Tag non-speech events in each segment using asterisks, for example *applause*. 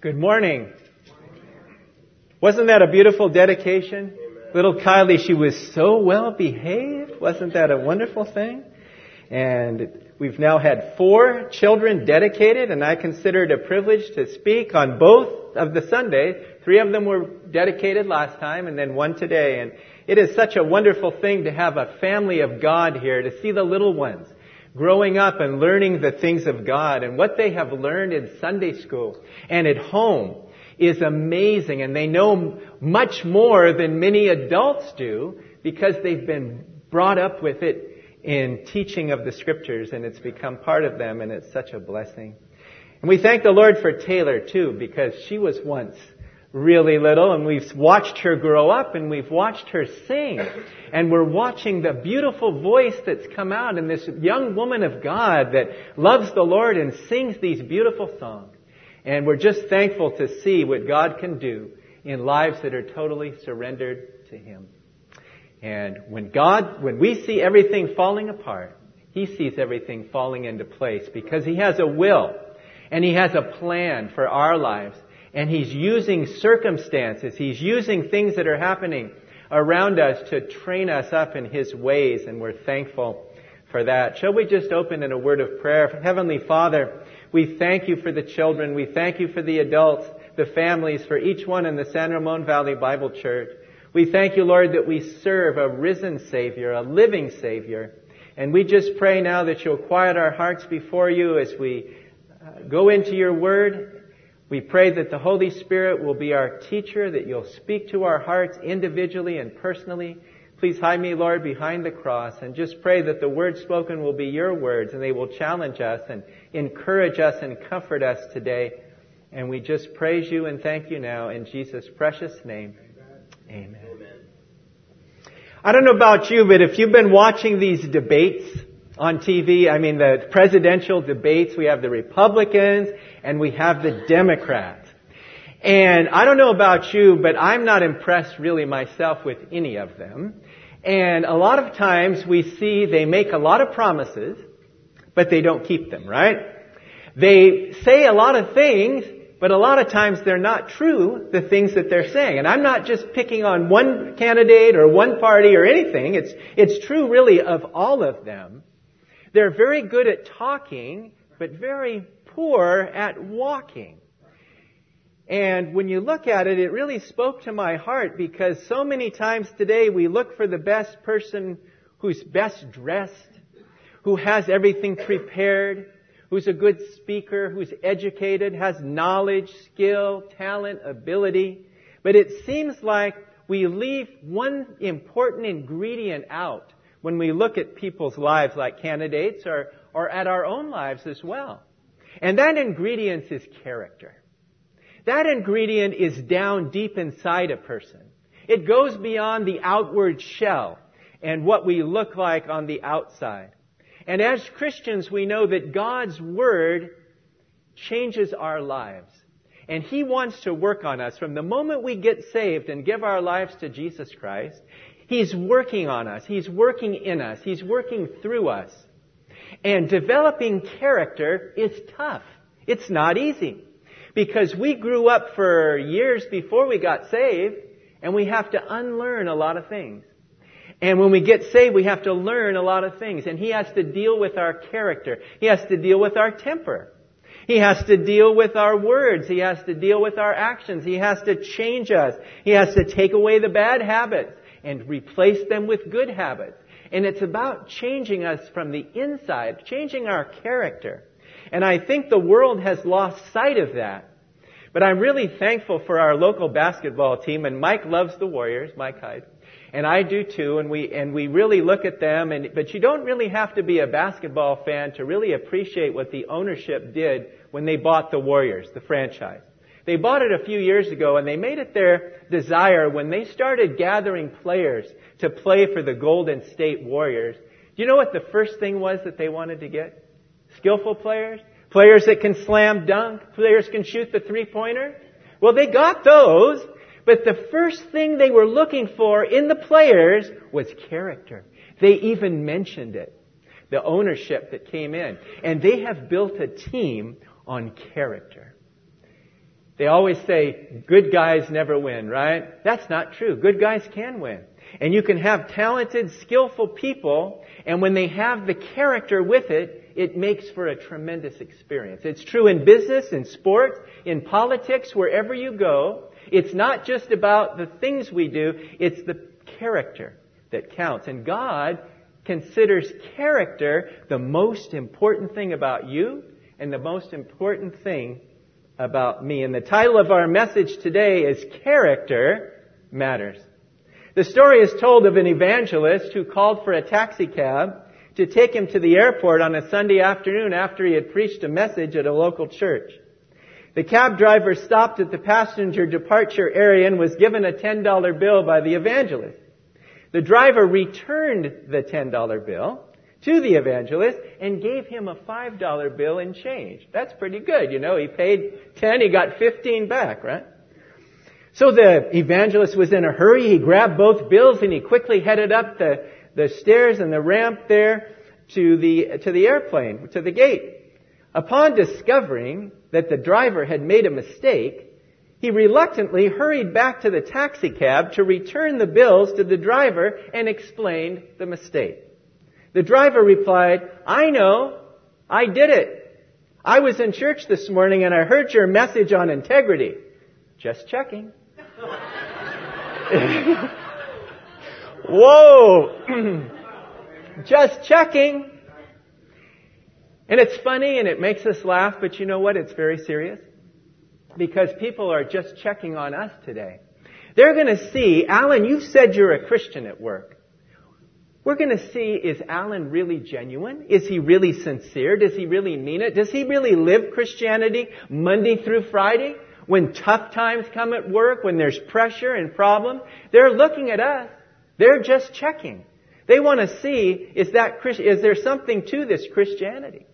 Good morning. Wasn't that a beautiful dedication? Little Kylie, she was so well behaved. Wasn't that a wonderful thing? And we've now had four children dedicated, and I consider it a privilege to speak on both of the Sundays. Three of them were dedicated last time, and then one today. And it is such a wonderful thing to have a family of God here, to see the little ones growing up and learning the things of God and what they have learned in Sunday school and at home is amazing and they know much more than many adults do because they've been brought up with it in teaching of the scriptures and it's become part of them and it's such a blessing. And we thank the Lord for Taylor too because she was once really little and we've watched her grow up and we've watched her sing and we're watching the beautiful voice that's come out in this young woman of God that loves the Lord and sings these beautiful songs. And we're just thankful to see what God can do in lives that are totally surrendered to Him. And when God, when we see everything falling apart, He sees everything falling into place because He has a will and He has a plan for our lives and he's using circumstances, he's using things that are happening around us to train us up in his ways, and we're thankful for that. Shall we just open in a word of prayer? Heavenly Father, we thank you for the children, we thank you for the adults, the families, for each one in the San Ramon Valley Bible Church. We thank you, Lord, that we serve a risen Savior, a living Savior. And we just pray now that you'll quiet our hearts before you as we uh, go into your word we pray that the Holy Spirit will be our teacher, that you'll speak to our hearts individually and personally. Please hide me, Lord, behind the cross and just pray that the words spoken will be your words and they will challenge us and encourage us and comfort us today. And we just praise you and thank you now in Jesus' precious name. Amen. Amen. I don't know about you, but if you've been watching these debates on TV, I mean the presidential debates, we have the Republicans and we have the Democrats. And I don't know about you, but I'm not impressed really myself with any of them. And a lot of times we see they make a lot of promises, but they don't keep them, right? They say a lot of things, but a lot of times they're not true, the things that they're saying. And I'm not just picking on one candidate or one party or anything. It's, it's true really of all of them. They're very good at talking, but very poor at walking. And when you look at it, it really spoke to my heart because so many times today we look for the best person who's best dressed, who has everything prepared, who's a good speaker, who's educated, has knowledge, skill, talent, ability. But it seems like we leave one important ingredient out when we look at people's lives like candidates or, or at our own lives as well. And that ingredient is character. That ingredient is down deep inside a person. It goes beyond the outward shell and what we look like on the outside. And as Christians, we know that God's Word changes our lives. And He wants to work on us from the moment we get saved and give our lives to Jesus Christ. He's working on us. He's working in us. He's working through us. And developing character is tough. It's not easy. Because we grew up for years before we got saved, and we have to unlearn a lot of things. And when we get saved, we have to learn a lot of things. And He has to deal with our character. He has to deal with our temper. He has to deal with our words. He has to deal with our actions. He has to change us. He has to take away the bad habits and replace them with good habits. And it's about changing us from the inside, changing our character. And I think the world has lost sight of that. But I'm really thankful for our local basketball team, and Mike loves the Warriors, Mike Hyde. And I do too, and we, and we really look at them, and, but you don't really have to be a basketball fan to really appreciate what the ownership did when they bought the Warriors, the franchise. They bought it a few years ago and they made it their desire when they started gathering players to play for the Golden State Warriors. Do you know what the first thing was that they wanted to get? Skillful players? Players that can slam dunk? Players can shoot the three pointer? Well, they got those, but the first thing they were looking for in the players was character. They even mentioned it. The ownership that came in. And they have built a team on character. They always say, good guys never win, right? That's not true. Good guys can win. And you can have talented, skillful people, and when they have the character with it, it makes for a tremendous experience. It's true in business, in sports, in politics, wherever you go. It's not just about the things we do, it's the character that counts. And God considers character the most important thing about you and the most important thing about me. And the title of our message today is Character Matters. The story is told of an evangelist who called for a taxi cab to take him to the airport on a Sunday afternoon after he had preached a message at a local church. The cab driver stopped at the passenger departure area and was given a $10 bill by the evangelist. The driver returned the $10 bill to the evangelist and gave him a $5 bill in change. That's pretty good, you know. He paid 10, he got 15 back, right? So the evangelist was in a hurry. He grabbed both bills and he quickly headed up the the stairs and the ramp there to the, to the airplane, to the gate. Upon discovering that the driver had made a mistake, he reluctantly hurried back to the taxi cab to return the bills to the driver and explained the mistake. The driver replied, I know, I did it. I was in church this morning and I heard your message on integrity. Just checking. *laughs* Whoa! *clears throat* Just checking. And it's funny and it makes us laugh, but you know what? It's very serious. Because people are just checking on us today. They're going to see, Alan, you said you're a Christian at work. We're going to see, is Alan really genuine? Is he really sincere? Does he really mean it? Does he really live Christianity Monday through Friday? When tough times come at work, when there's pressure and problems, they're looking at us they're just checking. They want to see, is that, is there something to this Christianity?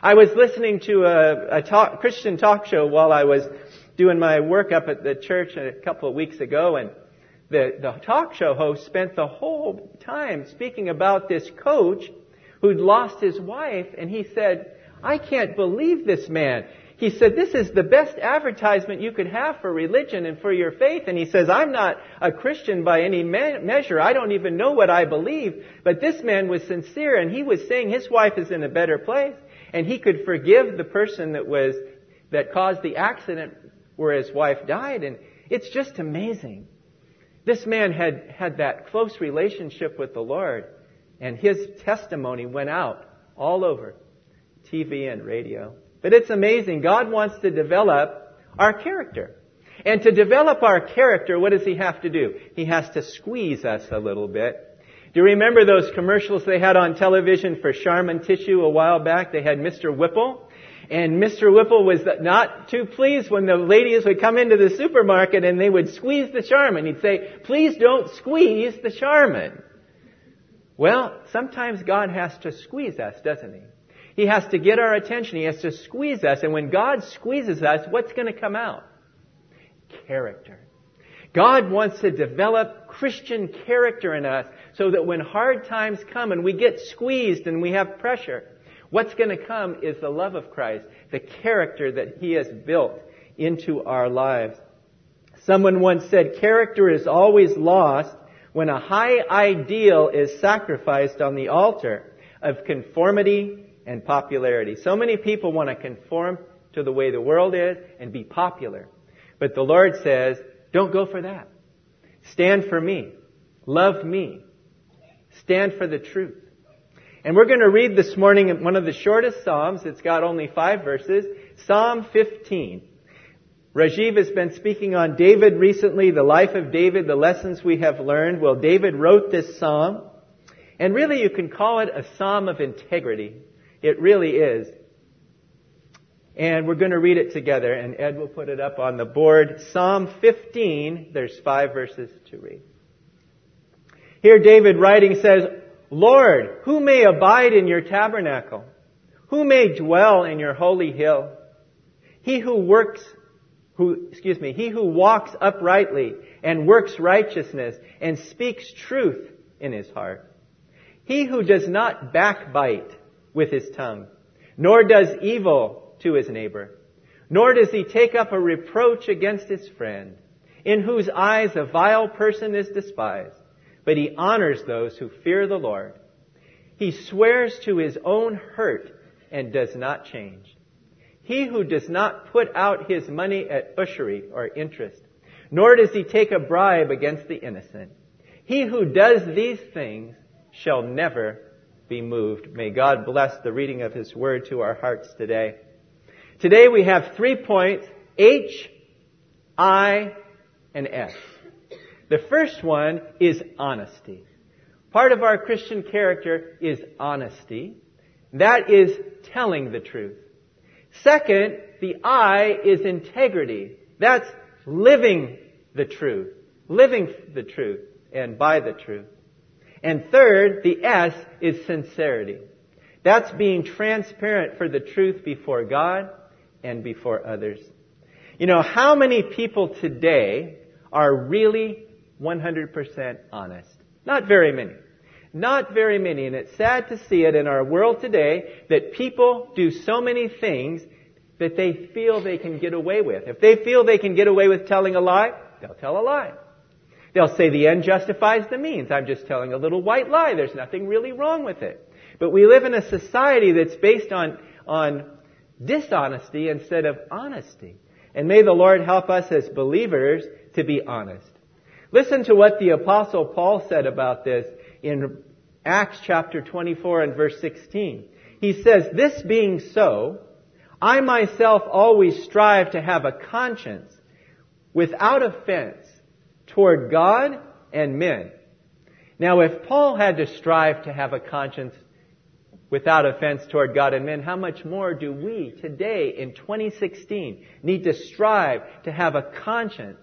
I was listening to a, a talk, Christian talk show while I was doing my work up at the church a couple of weeks ago and the, the talk show host spent the whole time speaking about this coach who'd lost his wife and he said, I can't believe this man. He said, this is the best advertisement you could have for religion and for your faith. And he says, I'm not a Christian by any me- measure. I don't even know what I believe. But this man was sincere and he was saying his wife is in a better place and he could forgive the person that was, that caused the accident where his wife died. And it's just amazing. This man had had that close relationship with the Lord and his testimony went out all over TV and radio. But it's amazing. God wants to develop our character. And to develop our character, what does He have to do? He has to squeeze us a little bit. Do you remember those commercials they had on television for Charmin tissue a while back? They had Mr. Whipple. And Mr. Whipple was not too pleased when the ladies would come into the supermarket and they would squeeze the Charmin. He'd say, please don't squeeze the Charmin. Well, sometimes God has to squeeze us, doesn't He? He has to get our attention. He has to squeeze us. And when God squeezes us, what's going to come out? Character. God wants to develop Christian character in us so that when hard times come and we get squeezed and we have pressure, what's going to come is the love of Christ, the character that He has built into our lives. Someone once said, character is always lost when a high ideal is sacrificed on the altar of conformity and popularity. So many people want to conform to the way the world is and be popular. But the Lord says, don't go for that. Stand for me. Love me. Stand for the truth. And we're going to read this morning one of the shortest Psalms. It's got only five verses. Psalm 15. Rajiv has been speaking on David recently, the life of David, the lessons we have learned. Well, David wrote this psalm. And really you can call it a psalm of integrity. It really is. And we're going to read it together, and Ed will put it up on the board. Psalm 15, there's five verses to read. Here David writing says, Lord, who may abide in your tabernacle? Who may dwell in your holy hill? He who works, who, excuse me, he who walks uprightly and works righteousness and speaks truth in his heart. He who does not backbite with his tongue, nor does evil to his neighbor, Nor does he take up a reproach against his friend, in whose eyes a vile person is despised, but he honors those who fear the Lord. He swears to his own hurt and does not change. He who does not put out his money at usury or interest, nor does he take a bribe against the innocent. He who does these things shall never be moved. May God bless the reading of his word to our hearts today. Today we have three points, H, I, and S. The first one is honesty. Part of our Christian character is honesty. That is telling the truth. Second, the I is integrity. That's living the truth. Living the truth and by the truth. And third, the S is sincerity. That's being transparent for the truth before God and before others. You know, how many people today are really 100% honest? Not very many. Not very many. And it's sad to see it in our world today that people do so many things that they feel they can get away with. If they feel they can get away with telling a lie, they'll tell a lie. They'll say the end justifies the means. I'm just telling a little white lie. There's nothing really wrong with it. But we live in a society that's based on, on dishonesty instead of honesty. And may the Lord help us as believers to be honest. Listen to what the apostle Paul said about this in Acts chapter 24 and verse 16. He says, this being so, I myself always strive to have a conscience without offense toward God and men. Now if Paul had to strive to have a conscience without offense toward God and men, how much more do we today in 2016 need to strive to have a conscience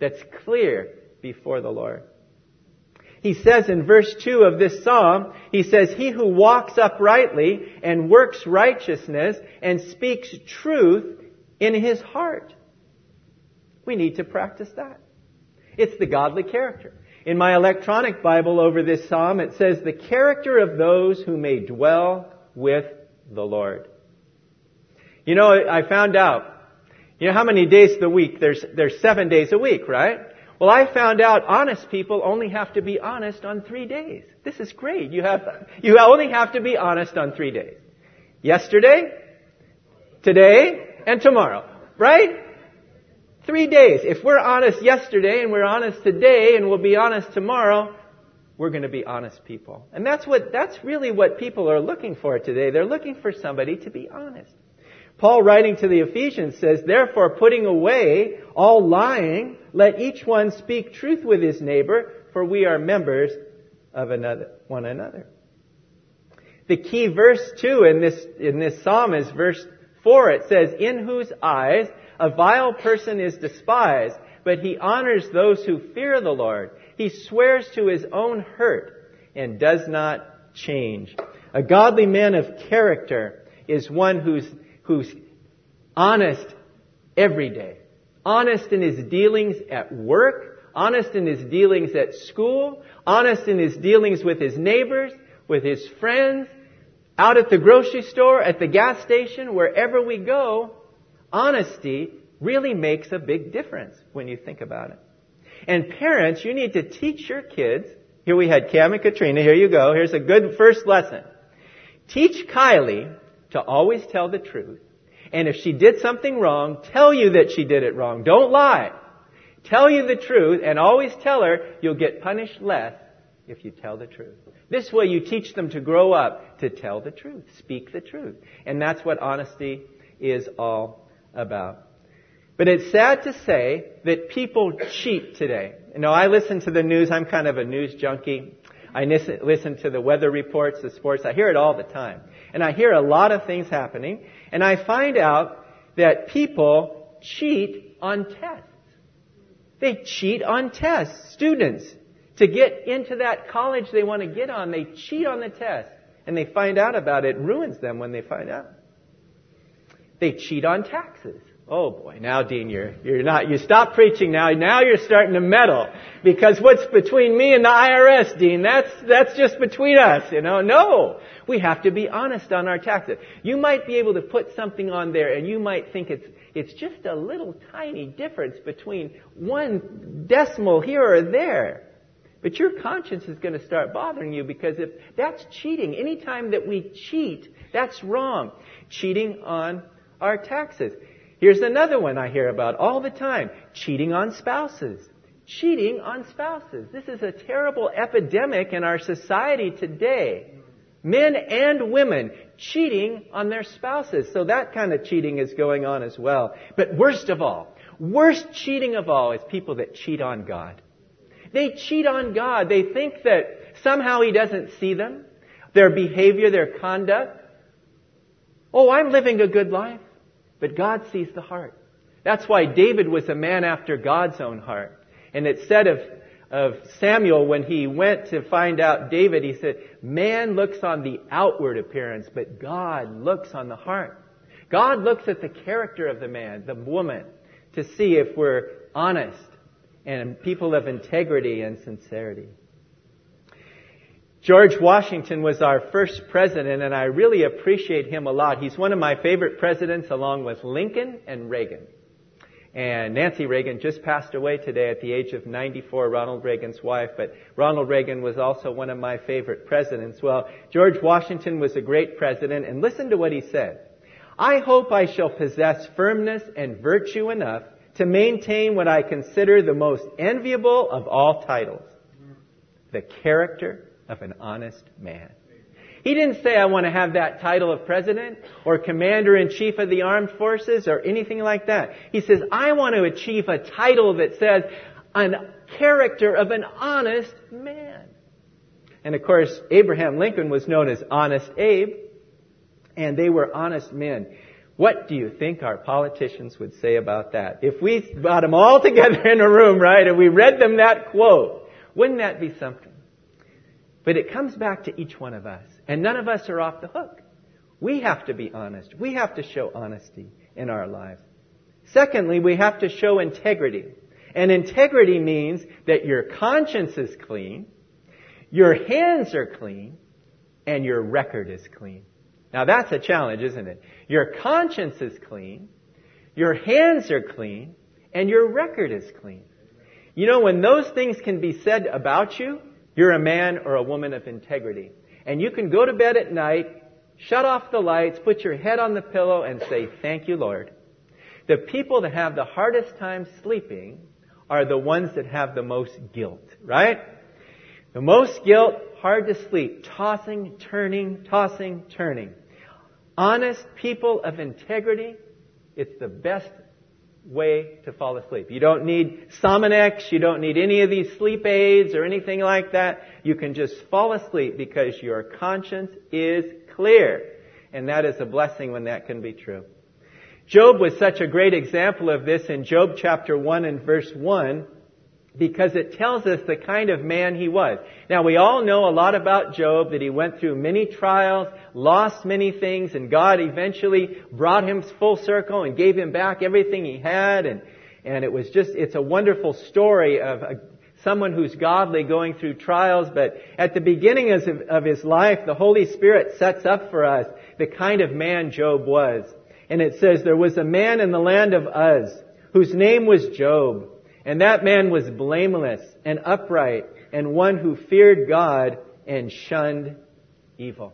that's clear before the Lord? He says in verse 2 of this psalm, he says, He who walks uprightly and works righteousness and speaks truth in his heart. We need to practice that. It's the godly character. In my electronic Bible over this psalm, it says, the character of those who may dwell with the Lord. You know, I found out, you know how many days of the week? There's, there's seven days a week, right? Well, I found out honest people only have to be honest on three days. This is great. You have, you only have to be honest on three days. Yesterday, today, and tomorrow. Right? Three days. If we're honest yesterday and we're honest today and we'll be honest tomorrow, we're going to be honest people. And that's what, that's really what people are looking for today. They're looking for somebody to be honest. Paul writing to the Ephesians says, therefore putting away all lying, let each one speak truth with his neighbor, for we are members of another, one another. The key verse too in this, in this psalm is verse 4. It says, in whose eyes a vile person is despised, but he honors those who fear the Lord. He swears to his own hurt and does not change. A godly man of character is one who's, who's honest every day. Honest in his dealings at work, honest in his dealings at school, honest in his dealings with his neighbors, with his friends, out at the grocery store, at the gas station, wherever we go, honesty really makes a big difference when you think about it. And parents, you need to teach your kids. Here we had Cam and Katrina. Here you go. Here's a good first lesson. Teach Kylie to always tell the truth. And if she did something wrong, tell you that she did it wrong. Don't lie. Tell you the truth and always tell her you'll get punished less if you tell the truth. This way you teach them to grow up to tell the truth, speak the truth. And that's what honesty is all about. But it's sad to say that people cheat today. You know, I listen to the news. I'm kind of a news junkie. I listen to the weather reports, the sports. I hear it all the time. And I hear a lot of things happening. And I find out that people cheat on tests. They cheat on tests. Students, to get into that college they want to get on, they cheat on the test. And they find out about it. it ruins them when they find out. They cheat on taxes. Oh boy, now Dean, you're, you're not, you stop preaching now, now you're starting to meddle. Because what's between me and the IRS, Dean? That's, that's just between us, you know? No! We have to be honest on our taxes. You might be able to put something on there and you might think it's, it's just a little tiny difference between one decimal here or there. But your conscience is going to start bothering you because if that's cheating, anytime that we cheat, that's wrong. Cheating on our taxes. Here's another one I hear about all the time. Cheating on spouses. Cheating on spouses. This is a terrible epidemic in our society today. Men and women cheating on their spouses. So that kind of cheating is going on as well. But worst of all, worst cheating of all is people that cheat on God. They cheat on God. They think that somehow He doesn't see them, their behavior, their conduct. Oh, I'm living a good life. But God sees the heart. That's why David was a man after God's own heart. And it said of, of Samuel when he went to find out David, he said, man looks on the outward appearance, but God looks on the heart. God looks at the character of the man, the woman, to see if we're honest and people of integrity and sincerity. George Washington was our first president, and I really appreciate him a lot. He's one of my favorite presidents, along with Lincoln and Reagan. And Nancy Reagan just passed away today at the age of 94, Ronald Reagan's wife, but Ronald Reagan was also one of my favorite presidents. Well, George Washington was a great president, and listen to what he said. I hope I shall possess firmness and virtue enough to maintain what I consider the most enviable of all titles, the character of an honest man. He didn't say, I want to have that title of president or commander in chief of the armed forces or anything like that. He says, I want to achieve a title that says, an character of an honest man. And of course, Abraham Lincoln was known as Honest Abe, and they were honest men. What do you think our politicians would say about that? If we got them all together in a room, right, and we read them that quote, wouldn't that be something? But it comes back to each one of us. And none of us are off the hook. We have to be honest. We have to show honesty in our lives. Secondly, we have to show integrity. And integrity means that your conscience is clean, your hands are clean, and your record is clean. Now that's a challenge, isn't it? Your conscience is clean, your hands are clean, and your record is clean. You know, when those things can be said about you, you're a man or a woman of integrity. And you can go to bed at night, shut off the lights, put your head on the pillow, and say, Thank you, Lord. The people that have the hardest time sleeping are the ones that have the most guilt, right? The most guilt, hard to sleep, tossing, turning, tossing, turning. Honest people of integrity, it's the best way to fall asleep. You don't need Sominex, you don't need any of these sleep aids or anything like that. You can just fall asleep because your conscience is clear. And that is a blessing when that can be true. Job was such a great example of this in Job chapter 1 and verse 1 because it tells us the kind of man he was. Now we all know a lot about Job, that he went through many trials, lost many things, and God eventually brought him full circle and gave him back everything he had, and, and it was just, it's a wonderful story of a, someone who's godly going through trials, but at the beginning of, of his life, the Holy Spirit sets up for us the kind of man Job was. And it says, there was a man in the land of Uz, whose name was Job. And that man was blameless and upright and one who feared God and shunned evil.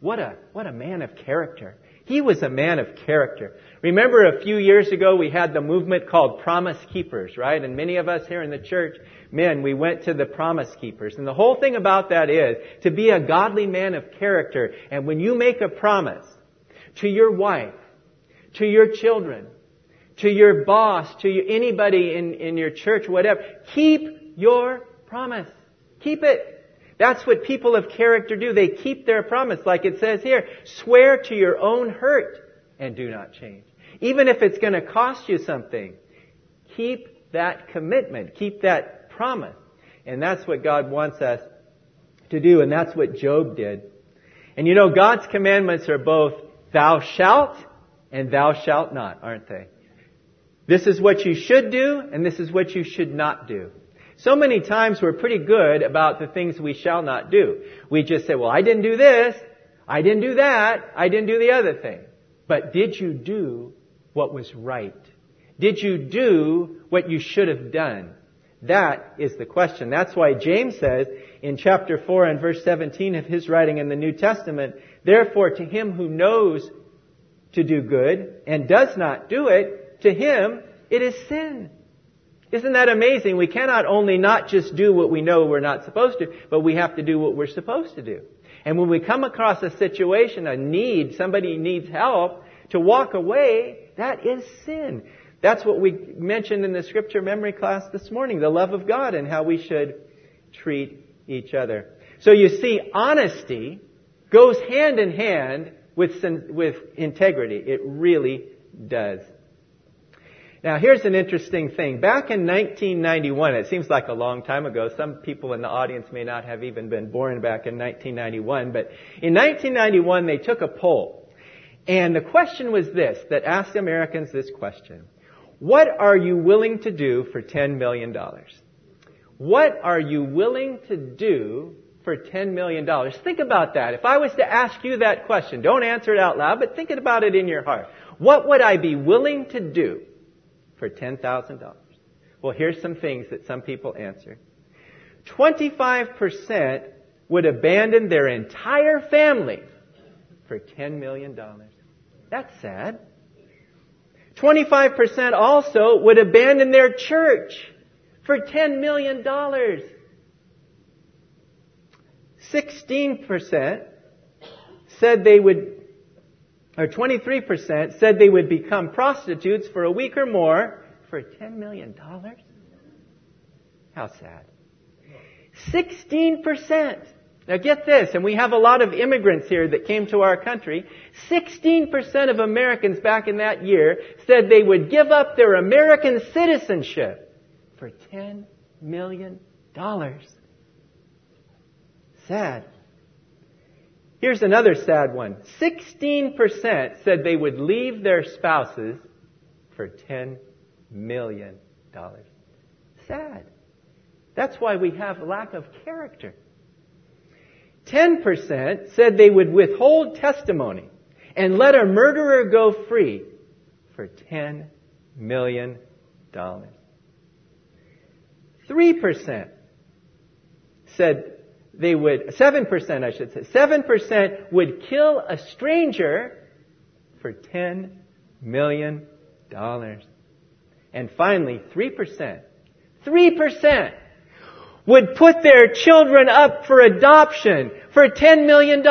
What a, what a man of character. He was a man of character. Remember a few years ago we had the movement called Promise Keepers, right? And many of us here in the church, men, we went to the Promise Keepers. And the whole thing about that is to be a godly man of character. And when you make a promise to your wife, to your children, to your boss, to anybody in, in your church, whatever. Keep your promise. Keep it. That's what people of character do. They keep their promise, like it says here. Swear to your own hurt and do not change. Even if it's going to cost you something, keep that commitment. Keep that promise. And that's what God wants us to do, and that's what Job did. And you know, God's commandments are both thou shalt and thou shalt not, aren't they? This is what you should do, and this is what you should not do. So many times we're pretty good about the things we shall not do. We just say, well, I didn't do this, I didn't do that, I didn't do the other thing. But did you do what was right? Did you do what you should have done? That is the question. That's why James says in chapter 4 and verse 17 of his writing in the New Testament, therefore to him who knows to do good and does not do it, to him it is sin. Isn't that amazing? We cannot only not just do what we know we're not supposed to, but we have to do what we're supposed to do. And when we come across a situation, a need, somebody needs help, to walk away, that is sin. That's what we mentioned in the scripture memory class this morning, the love of God and how we should treat each other. So you see, honesty goes hand in hand with, with integrity. It really does. Now here's an interesting thing. Back in 1991, it seems like a long time ago, some people in the audience may not have even been born back in 1991, but in 1991 they took a poll. And the question was this, that asked Americans this question. What are you willing to do for $10 million? What are you willing to do for $10 million? Think about that. If I was to ask you that question, don't answer it out loud, but think about it in your heart. What would I be willing to do for $10,000. Well, here's some things that some people answer. 25% would abandon their entire family for $10 million. That's sad. 25% also would abandon their church for $10 million. 16% said they would or 23% said they would become prostitutes for a week or more for $10 million. How sad. 16%. Now get this, and we have a lot of immigrants here that came to our country. 16% of Americans back in that year said they would give up their American citizenship for $10 million. Sad. Here's another sad one. 16% said they would leave their spouses for $10 million. Sad. That's why we have lack of character. 10% said they would withhold testimony and let a murderer go free for $10 million. 3% said they would, 7% I should say, 7% would kill a stranger for $10 million. And finally, 3%, 3% would put their children up for adoption for $10 million.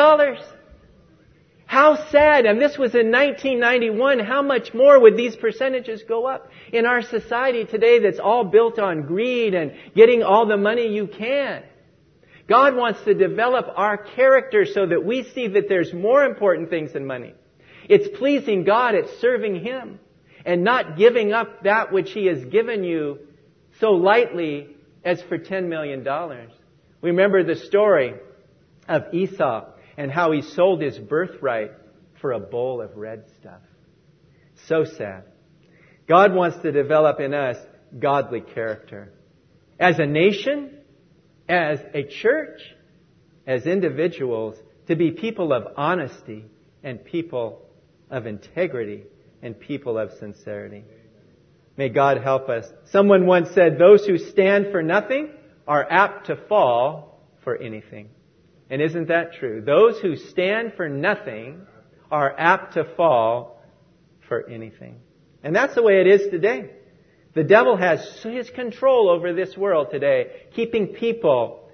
How sad, and this was in 1991, how much more would these percentages go up in our society today that's all built on greed and getting all the money you can? God wants to develop our character so that we see that there's more important things than money. It's pleasing God, it's serving Him, and not giving up that which He has given you so lightly as for $10 million. We remember the story of Esau and how he sold his birthright for a bowl of red stuff. So sad. God wants to develop in us godly character. As a nation, as a church, as individuals, to be people of honesty and people of integrity and people of sincerity. May God help us. Someone once said, those who stand for nothing are apt to fall for anything. And isn't that true? Those who stand for nothing are apt to fall for anything. And that's the way it is today. The devil has his control over this world today, keeping people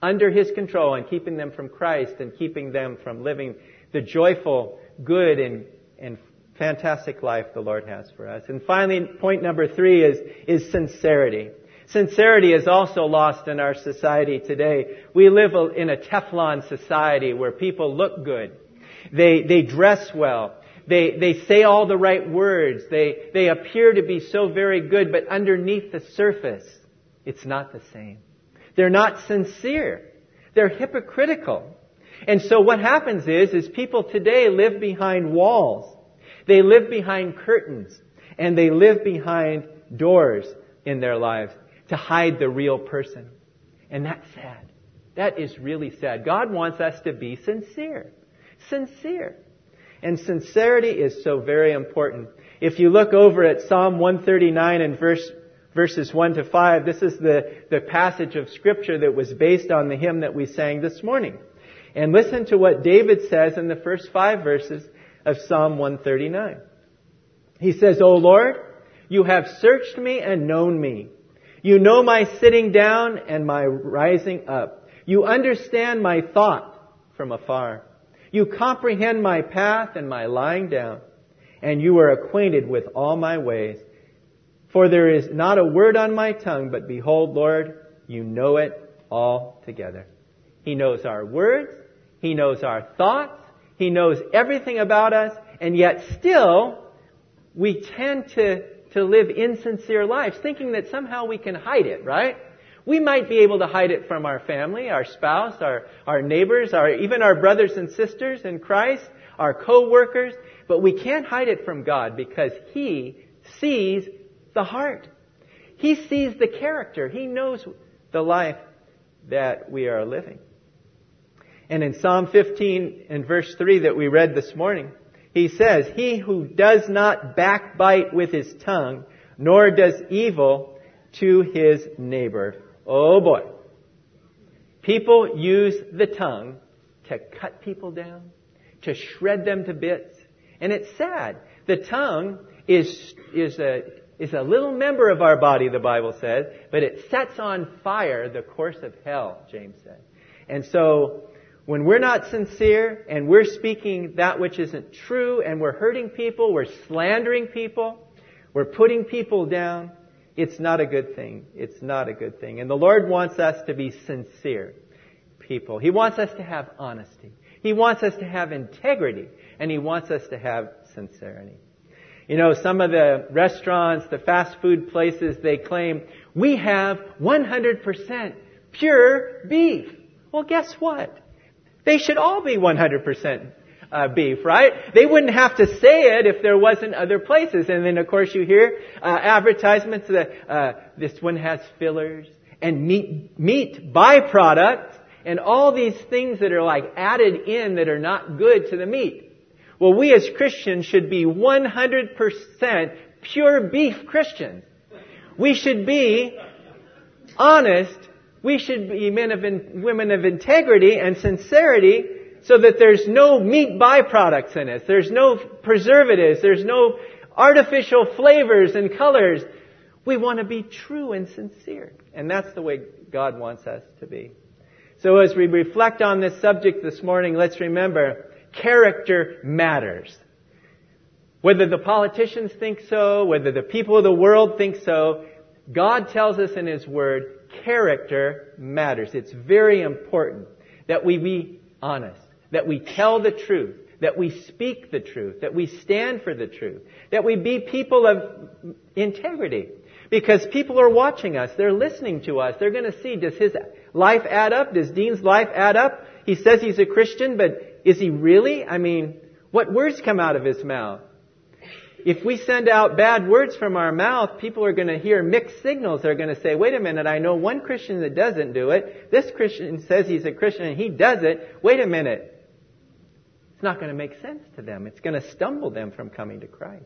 under his control and keeping them from Christ and keeping them from living the joyful, good, and, and fantastic life the Lord has for us. And finally, point number three is, is sincerity. Sincerity is also lost in our society today. We live in a Teflon society where people look good. They, they dress well. They, they say all the right words. They, they appear to be so very good, but underneath the surface, it's not the same. They're not sincere. They're hypocritical. And so what happens is, is people today live behind walls. They live behind curtains. And they live behind doors in their lives to hide the real person. And that's sad. That is really sad. God wants us to be sincere. Sincere. And sincerity is so very important. If you look over at Psalm 139 and verse, verses 1 to 5, this is the, the passage of scripture that was based on the hymn that we sang this morning. And listen to what David says in the first five verses of Psalm 139. He says, O Lord, you have searched me and known me. You know my sitting down and my rising up. You understand my thought from afar. You comprehend my path and my lying down, and you are acquainted with all my ways. For there is not a word on my tongue, but behold, Lord, you know it all together. He knows our words. He knows our thoughts. He knows everything about us, and yet still, we tend to, to live insincere lives, thinking that somehow we can hide it, right? We might be able to hide it from our family, our spouse, our, our neighbors, our, even our brothers and sisters in Christ, our co-workers, but we can't hide it from God because He sees the heart. He sees the character. He knows the life that we are living. And in Psalm 15 and verse 3 that we read this morning, he says, He who does not backbite with his tongue, nor does evil to his neighbor. Oh boy. People use the tongue to cut people down, to shred them to bits. And it's sad. The tongue is, is a, is a little member of our body, the Bible says, but it sets on fire the course of hell, James said. And so, when we're not sincere and we're speaking that which isn't true and we're hurting people, we're slandering people, we're putting people down, it's not a good thing. It's not a good thing. And the Lord wants us to be sincere people. He wants us to have honesty. He wants us to have integrity. And He wants us to have sincerity. You know, some of the restaurants, the fast food places, they claim, we have 100% pure beef. Well, guess what? They should all be 100% uh, beef, right? They wouldn't have to say it if there wasn't other places. And then, of course, you hear uh, advertisements that uh, this one has fillers and meat meat byproducts and all these things that are like added in that are not good to the meat. Well, we as Christians should be 100% pure beef Christians. We should be honest. We should be men of in, women of integrity and sincerity so that there's no meat byproducts in it. There's no preservatives. There's no artificial flavors and colors. We want to be true and sincere. And that's the way God wants us to be. So as we reflect on this subject this morning, let's remember character matters. Whether the politicians think so, whether the people of the world think so, God tells us in His Word, character matters. It's very important that we be honest that we tell the truth, that we speak the truth, that we stand for the truth, that we be people of integrity. Because people are watching us, they're listening to us, they're going to see, does his life add up? Does Dean's life add up? He says he's a Christian, but is he really? I mean, what words come out of his mouth? if we send out bad words from our mouth, people are going to hear mixed signals. They're going to say, wait a minute, I know one Christian that doesn't do it. This Christian says he's a Christian and he does it. Wait a minute. It's not going to make sense to them. It's going to stumble them from coming to Christ.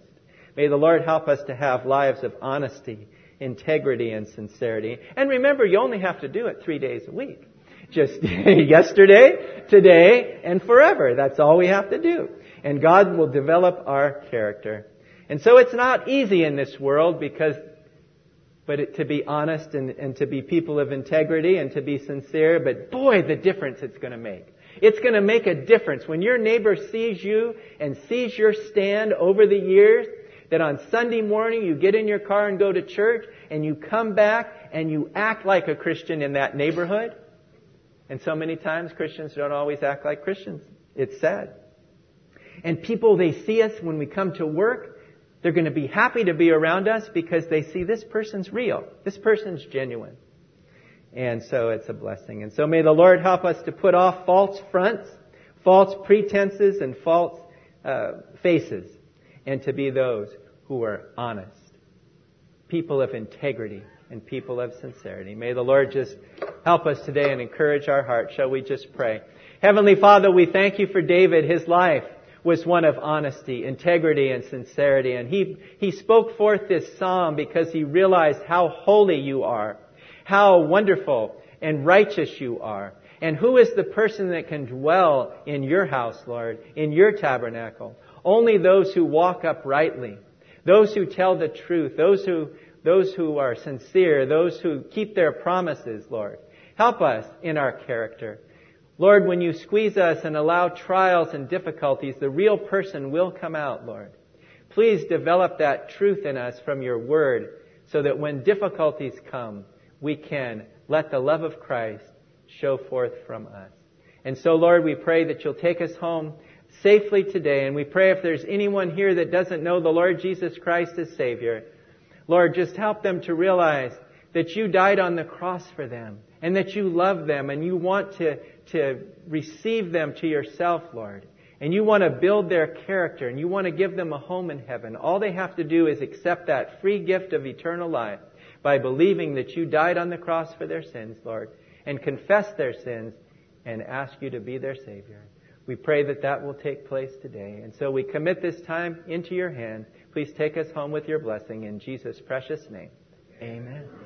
May the Lord help us to have lives of honesty, integrity, and sincerity. And remember, you only have to do it three days a week. Just *laughs* yesterday, today, and forever. That's all we have to do. And God will develop our character. And so it's not easy in this world because, but it, to be honest and, and to be people of integrity and to be sincere, but boy, the difference it's going to make. It's going to make a difference. When your neighbor sees you and sees your stand over the years, that on Sunday morning you get in your car and go to church and you come back and you act like a Christian in that neighborhood. And so many times Christians don't always act like Christians. It's sad. And people, they see us when we come to work. They're going to be happy to be around us because they see this person's real. This person's genuine. And so it's a blessing. And so may the Lord help us to put off false fronts, false pretenses, and false uh, faces, and to be those who are honest, people of integrity, and people of sincerity. May the Lord just help us today and encourage our hearts. Shall we just pray? Heavenly Father, we thank you for David. His life was one of honesty, integrity, and sincerity. And he, he spoke forth this psalm because he realized how holy you are, how wonderful and righteous you are. And who is the person that can dwell in your house, Lord, in your tabernacle? Only those who walk uprightly, those who tell the truth, those who, those who are sincere, those who keep their promises, Lord. Help us in our character. Lord, when you squeeze us and allow trials and difficulties, the real person will come out, Lord. Please develop that truth in us from your word so that when difficulties come, we can let the love of Christ show forth from us. And so, Lord, we pray that you'll take us home safely today. And we pray if there's anyone here that doesn't know the Lord Jesus Christ as Savior, Lord, just help them to realize that you died on the cross for them and that you love them and you want to, to receive them to yourself, Lord. And you want to build their character and you want to give them a home in heaven. All they have to do is accept that free gift of eternal life by believing that you died on the cross for their sins, Lord, and confess their sins and ask you to be their Savior. We pray that that will take place today. And so we commit this time into your hand. Please take us home with your blessing in Jesus' precious name. Amen.